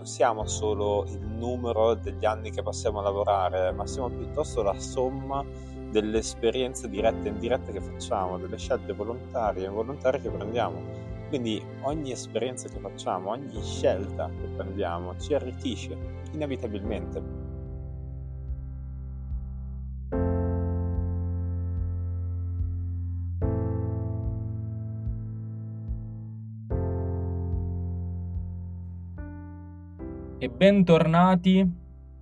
non siamo solo il numero degli anni che passiamo a lavorare, ma siamo piuttosto la somma delle esperienze dirette e indirette che facciamo, delle scelte volontarie e involontarie che prendiamo. Quindi ogni esperienza che facciamo, ogni scelta che prendiamo ci arricchisce inevitabilmente. E bentornati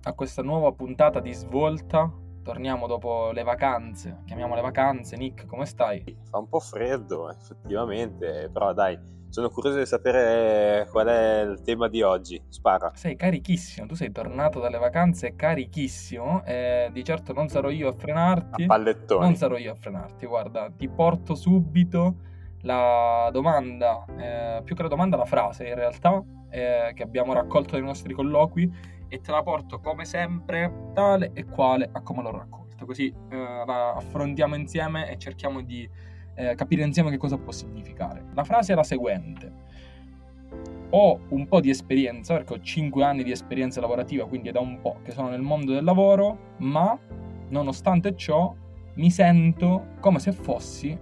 a questa nuova puntata di Svolta. Torniamo dopo le vacanze, chiamiamole vacanze. Nick, come stai? Fa un po' freddo, effettivamente, però dai, sono curioso di sapere qual è il tema di oggi. Spara. Sei carichissimo, tu sei tornato dalle vacanze carichissimo e di certo non sarò io a frenarti. A pallettoni. Non sarò io a frenarti, guarda, ti porto subito la domanda, eh, più che la domanda la frase in realtà, eh, che abbiamo raccolto dai nostri colloqui e te la porto come sempre tale e quale a come l'ho raccolta. Così eh, la affrontiamo insieme e cerchiamo di eh, capire insieme che cosa può significare. La frase è la seguente. Ho un po' di esperienza, perché ho 5 anni di esperienza lavorativa, quindi è da un po' che sono nel mondo del lavoro, ma nonostante ciò mi sento come se fossi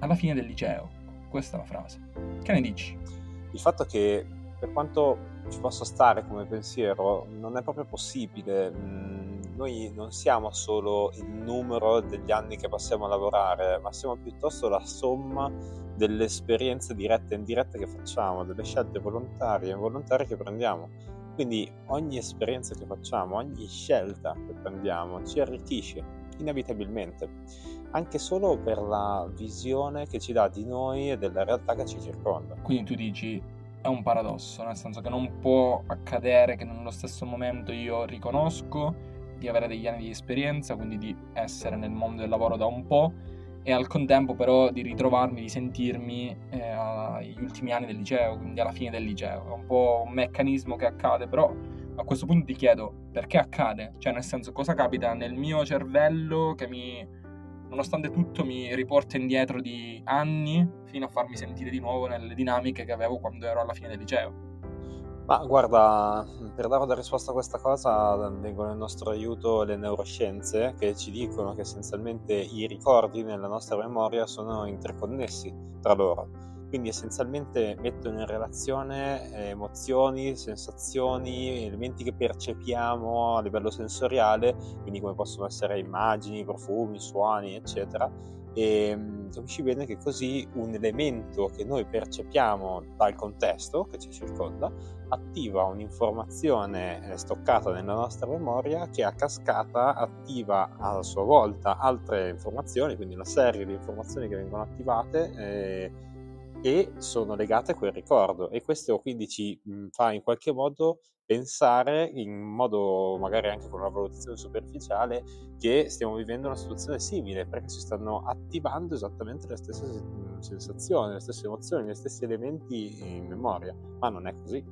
alla fine del liceo. Questa è la frase. Che ne dici? Il fatto che per quanto ci possa stare come pensiero, non è proprio possibile. Mm, noi non siamo solo il numero degli anni che passiamo a lavorare, ma siamo piuttosto la somma delle esperienze dirette e indirette che facciamo, delle scelte volontarie e involontarie che prendiamo. Quindi ogni esperienza che facciamo, ogni scelta che prendiamo ci arricchisce inevitabilmente, anche solo per la visione che ci dà di noi e della realtà che ci circonda. Quindi tu dici è un paradosso, nel senso che non può accadere che nello stesso momento io riconosco di avere degli anni di esperienza, quindi di essere nel mondo del lavoro da un po', e al contempo però di ritrovarmi, di sentirmi eh, agli ultimi anni del liceo, quindi alla fine del liceo. È un po' un meccanismo che accade, però a questo punto ti chiedo perché accade? Cioè nel senso cosa capita nel mio cervello che mi nonostante tutto mi riporta indietro di anni fino a farmi sentire di nuovo nelle dinamiche che avevo quando ero alla fine del liceo. Ma guarda, per dare una risposta a questa cosa vengono in nostro aiuto le neuroscienze che ci dicono che essenzialmente i ricordi nella nostra memoria sono interconnessi tra loro quindi essenzialmente mettono in relazione eh, emozioni, sensazioni, elementi che percepiamo a livello sensoriale, quindi come possono essere immagini, profumi, suoni, eccetera. E mm, capisci bene che così un elemento che noi percepiamo dal contesto che ci circonda attiva un'informazione eh, stoccata nella nostra memoria che a cascata attiva a sua volta altre informazioni, quindi una serie di informazioni che vengono attivate. Eh, e sono legate a quel ricordo. E questo quindi ci mhmm, fa in qualche modo pensare in modo magari anche con una valutazione superficiale che stiamo vivendo una situazione simile perché si stanno attivando esattamente le stesse mhmm, sensazioni, le stesse emozioni, gli stessi elementi in memoria, ma non è così.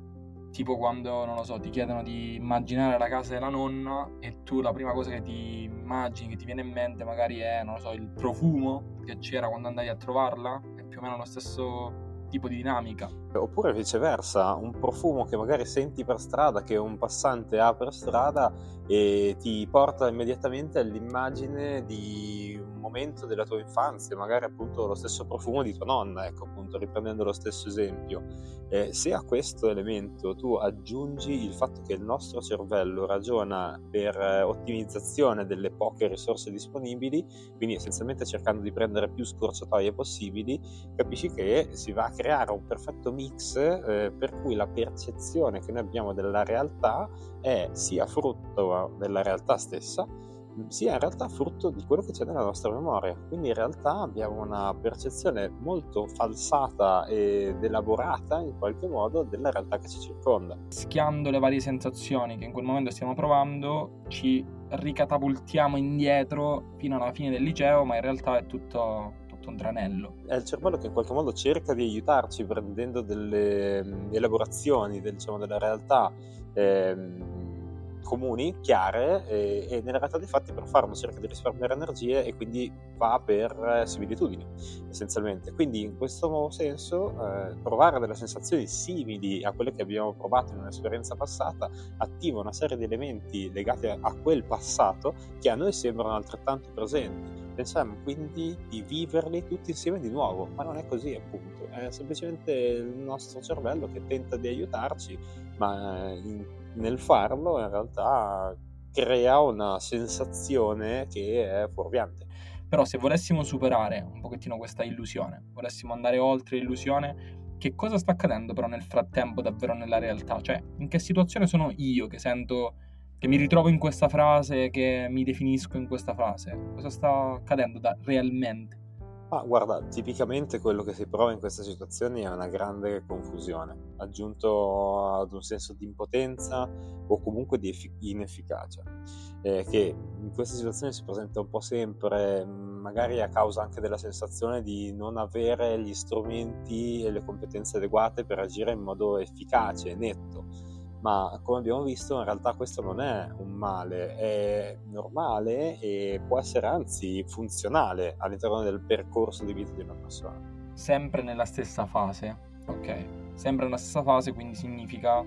Tipo quando, non lo so, ti chiedono di immaginare la casa della nonna e tu la prima cosa che ti immagini, che ti viene in mente magari è, non lo so, il profumo che c'era quando andavi a trovarla più o meno lo stesso tipo di dinamica. Oppure viceversa, un profumo che magari senti per strada, che un passante ha per strada e ti porta immediatamente all'immagine di momento della tua infanzia, magari appunto lo stesso profumo di tua nonna, ecco appunto riprendendo lo stesso esempio. Eh, se a questo elemento tu aggiungi il fatto che il nostro cervello ragiona per eh, ottimizzazione delle poche risorse disponibili, quindi essenzialmente cercando di prendere più scorciatoie possibili, capisci che si va a creare un perfetto mix eh, per cui la percezione che noi abbiamo della realtà è sia frutto della realtà stessa, sia in realtà frutto di quello che c'è nella nostra memoria. Quindi in realtà abbiamo una percezione molto falsata ed elaborata in qualche modo della realtà che ci circonda. Schiando le varie sensazioni che in quel momento stiamo provando, ci ricatapultiamo indietro fino alla fine del liceo, ma in realtà è tutto un tranello. È il cervello che in qualche modo cerca di aiutarci prendendo delle elaborazioni del, diciamo, della realtà. Ehm, comuni, chiare, e, e, nella realtà dei fatti per farlo cerca di risparmiare energie e quindi va per similitudini, essenzialmente. Quindi in questo senso eh, provare delle sensazioni simili a quelle che abbiamo provato in un'esperienza passata attiva una serie di elementi legati a, a quel passato che a noi sembrano altrettanto presenti pensiamo quindi di viverli tutti insieme di nuovo, ma non è così appunto, è semplicemente il nostro cervello che tenta di aiutarci, ma in, nel farlo in realtà crea una sensazione che è fuorviante. Però se volessimo superare un pochettino questa illusione, volessimo andare oltre l'illusione, che cosa sta accadendo però nel frattempo davvero nella realtà? Cioè, in che situazione sono io che sento che mi ritrovo in questa frase, che mi definisco in questa frase? Cosa sta accadendo da, realmente? Ah, guarda, tipicamente quello che si prova in queste situazioni è una grande confusione, aggiunto ad un senso di impotenza o comunque di effic- inefficacia, eh, che in queste situazioni si presenta un po' sempre, magari a causa anche della sensazione di non avere gli strumenti e le competenze adeguate per agire in modo efficace, netto ma come abbiamo visto in realtà questo non è un male, è normale e può essere anzi funzionale all'interno del percorso di vita di una persona. Sempre nella stessa fase, ok? Sempre nella stessa fase, quindi significa,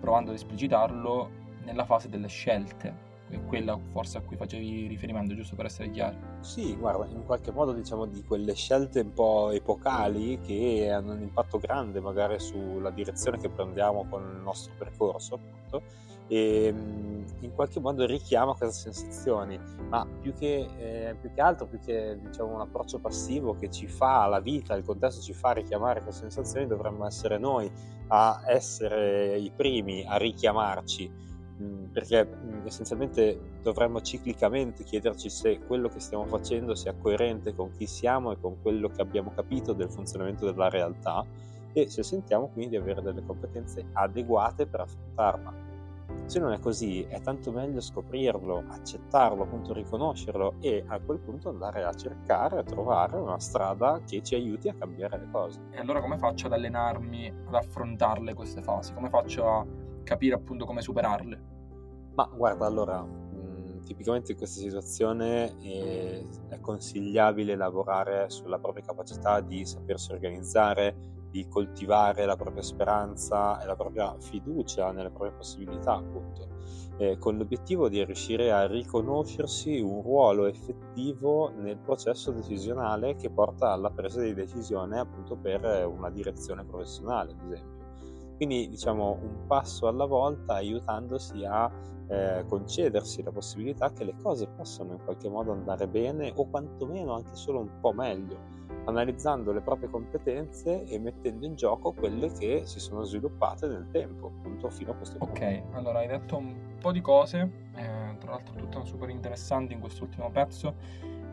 provando ad esplicitarlo, nella fase delle scelte è quella forse a cui facevi riferimento, giusto per essere chiari. Sì, guarda, in qualche modo diciamo di quelle scelte un po' epocali che hanno un impatto grande magari sulla direzione che prendiamo con il nostro percorso, appunto, e mm, in qualche modo richiama queste sensazioni, ma più che, eh, più che altro, più che diciamo, un approccio passivo che ci fa alla vita, il contesto ci fa richiamare queste sensazioni, dovremmo essere noi a essere i primi a richiamarci. Mm, perché mm, essenzialmente dovremmo ciclicamente chiederci se quello che stiamo facendo sia coerente con chi siamo e con quello che abbiamo capito del funzionamento della realtà e se sentiamo quindi di avere delle competenze adeguate per affrontarla. Se non è così, è tanto meglio scoprirlo, accettarlo, appunto riconoscerlo e a quel punto andare a cercare, a trovare una strada che ci aiuti a cambiare le cose. E allora come faccio ad allenarmi ad affrontarle queste fasi? Come faccio a capire appunto come superarle? Ma guarda, allora, mh, tipicamente in questa situazione è, è consigliabile lavorare sulla propria capacità di sapersi organizzare, di coltivare la propria speranza e la propria fiducia nelle proprie possibilità, appunto, eh, con l'obiettivo di riuscire a riconoscersi un ruolo effettivo nel processo decisionale che porta alla presa di decisione appunto per una direzione professionale, ad esempio. Quindi diciamo un passo alla volta aiutandosi a eh, concedersi la possibilità che le cose possano in qualche modo andare bene o quantomeno anche solo un po' meglio, analizzando le proprie competenze e mettendo in gioco quelle che si sono sviluppate nel tempo, appunto fino a questo punto. Ok, allora hai detto un po' di cose, eh, tra l'altro tutte super interessanti in quest'ultimo pezzo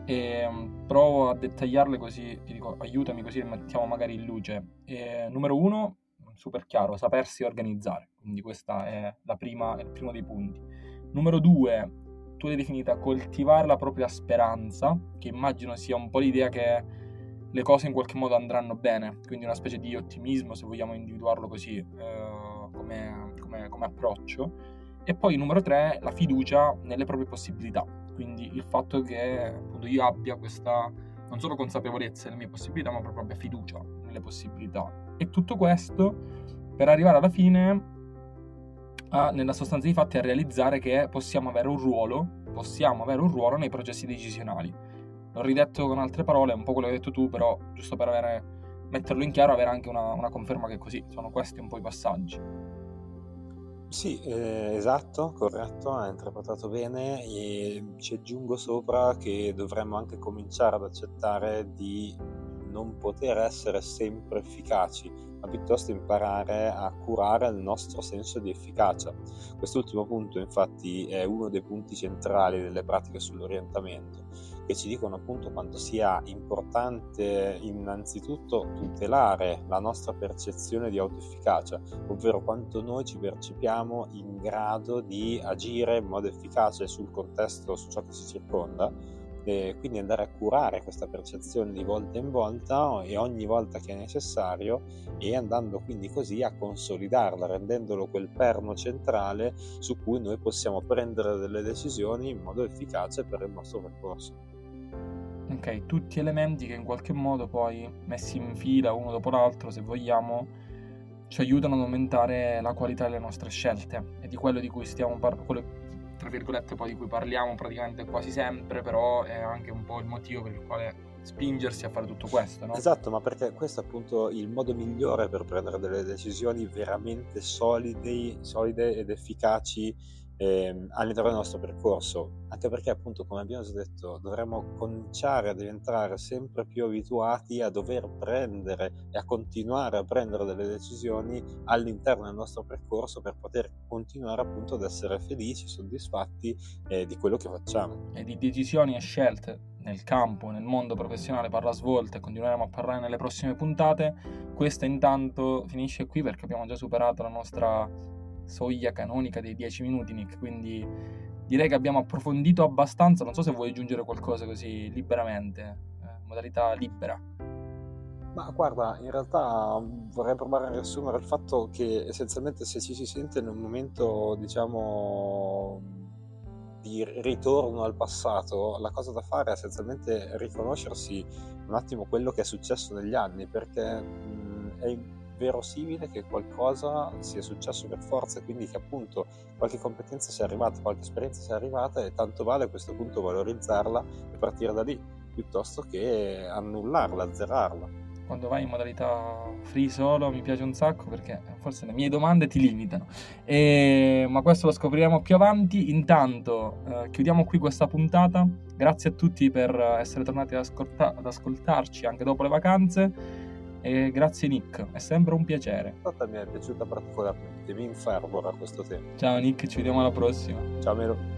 e um, provo a dettagliarle così, ti dico aiutami così le mettiamo magari in luce. E, numero uno, super chiaro, sapersi organizzare, quindi questa è prima, il primo dei punti. Numero due, tu l'hai definita coltivare la propria speranza, che immagino sia un po' l'idea che le cose in qualche modo andranno bene, quindi una specie di ottimismo, se vogliamo individuarlo così, eh, come, come, come approccio. E poi numero tre, la fiducia nelle proprie possibilità, quindi il fatto che appunto io abbia questa non solo consapevolezza delle mie possibilità, ma proprio abbia fiducia nelle possibilità. E tutto questo per arrivare alla fine, a, nella sostanza dei fatti, a realizzare che possiamo avere un ruolo, possiamo avere un ruolo nei processi decisionali. L'ho ridetto con altre parole, un po' quello che hai detto tu, però giusto per avere, metterlo in chiaro, avere anche una, una conferma che è così. Sono questi un po' i passaggi. Sì, eh, esatto, corretto, hai interpretato bene e ci aggiungo sopra che dovremmo anche cominciare ad accettare di non poter essere sempre efficaci, ma piuttosto imparare a curare il nostro senso di efficacia. Quest'ultimo punto infatti è uno dei punti centrali delle pratiche sull'orientamento che ci dicono appunto quanto sia importante innanzitutto tutelare la nostra percezione di autoefficacia, ovvero quanto noi ci percepiamo in grado di agire in modo efficace sul contesto, su ciò che ci circonda e quindi andare a curare questa percezione di volta in volta e ogni volta che è necessario e andando quindi così a consolidarla, rendendolo quel perno centrale su cui noi possiamo prendere delle decisioni in modo efficace per il nostro percorso. Ok, tutti elementi che in qualche modo poi messi in fila uno dopo l'altro, se vogliamo, ci aiutano ad aumentare la qualità delle nostre scelte e di quello di cui stiamo parlando, tra virgolette poi di cui parliamo praticamente quasi sempre, però è anche un po' il motivo per il quale spingersi a fare tutto questo, no? Esatto, ma perché questo è appunto il modo migliore per prendere delle decisioni veramente solide, solide ed efficaci eh, all'interno del nostro percorso, anche perché appunto come abbiamo già detto dovremmo cominciare a diventare sempre più abituati a dover prendere e a continuare a prendere delle decisioni all'interno del nostro percorso per poter continuare appunto ad essere felici, soddisfatti eh, di quello che facciamo. E di decisioni e scelte nel campo, nel mondo professionale parla svolta e continueremo a parlare nelle prossime puntate. Questa intanto finisce qui perché abbiamo già superato la nostra soglia canonica dei 10 minuti, Nick. Quindi direi che abbiamo approfondito abbastanza. Non so se vuoi aggiungere qualcosa così liberamente, eh, modalità libera. Ma guarda, in realtà vorrei provare a riassumere il fatto che essenzialmente se ci si sente in un momento, diciamo, di ritorno al passato, la cosa da fare è essenzialmente riconoscersi un attimo quello che è successo negli anni, perché mh, è verosimile che qualcosa sia successo per forza quindi che appunto qualche competenza sia arrivata, qualche esperienza sia arrivata e tanto vale a questo punto valorizzarla e partire da lì piuttosto che annullarla, azzerarla. Quando vai in modalità free solo mi piace un sacco perché forse le mie domande ti limitano, e... ma questo lo scopriremo più avanti. Intanto eh, chiudiamo qui questa puntata. Grazie a tutti per essere tornati ad, ascolta- ad ascoltarci anche dopo le vacanze e grazie Nick, è sempre un piacere. Questa mi è piaciuta particolarmente, mi infervora questo tema. Ciao Nick, ci vediamo alla prossima. Ciao Melo.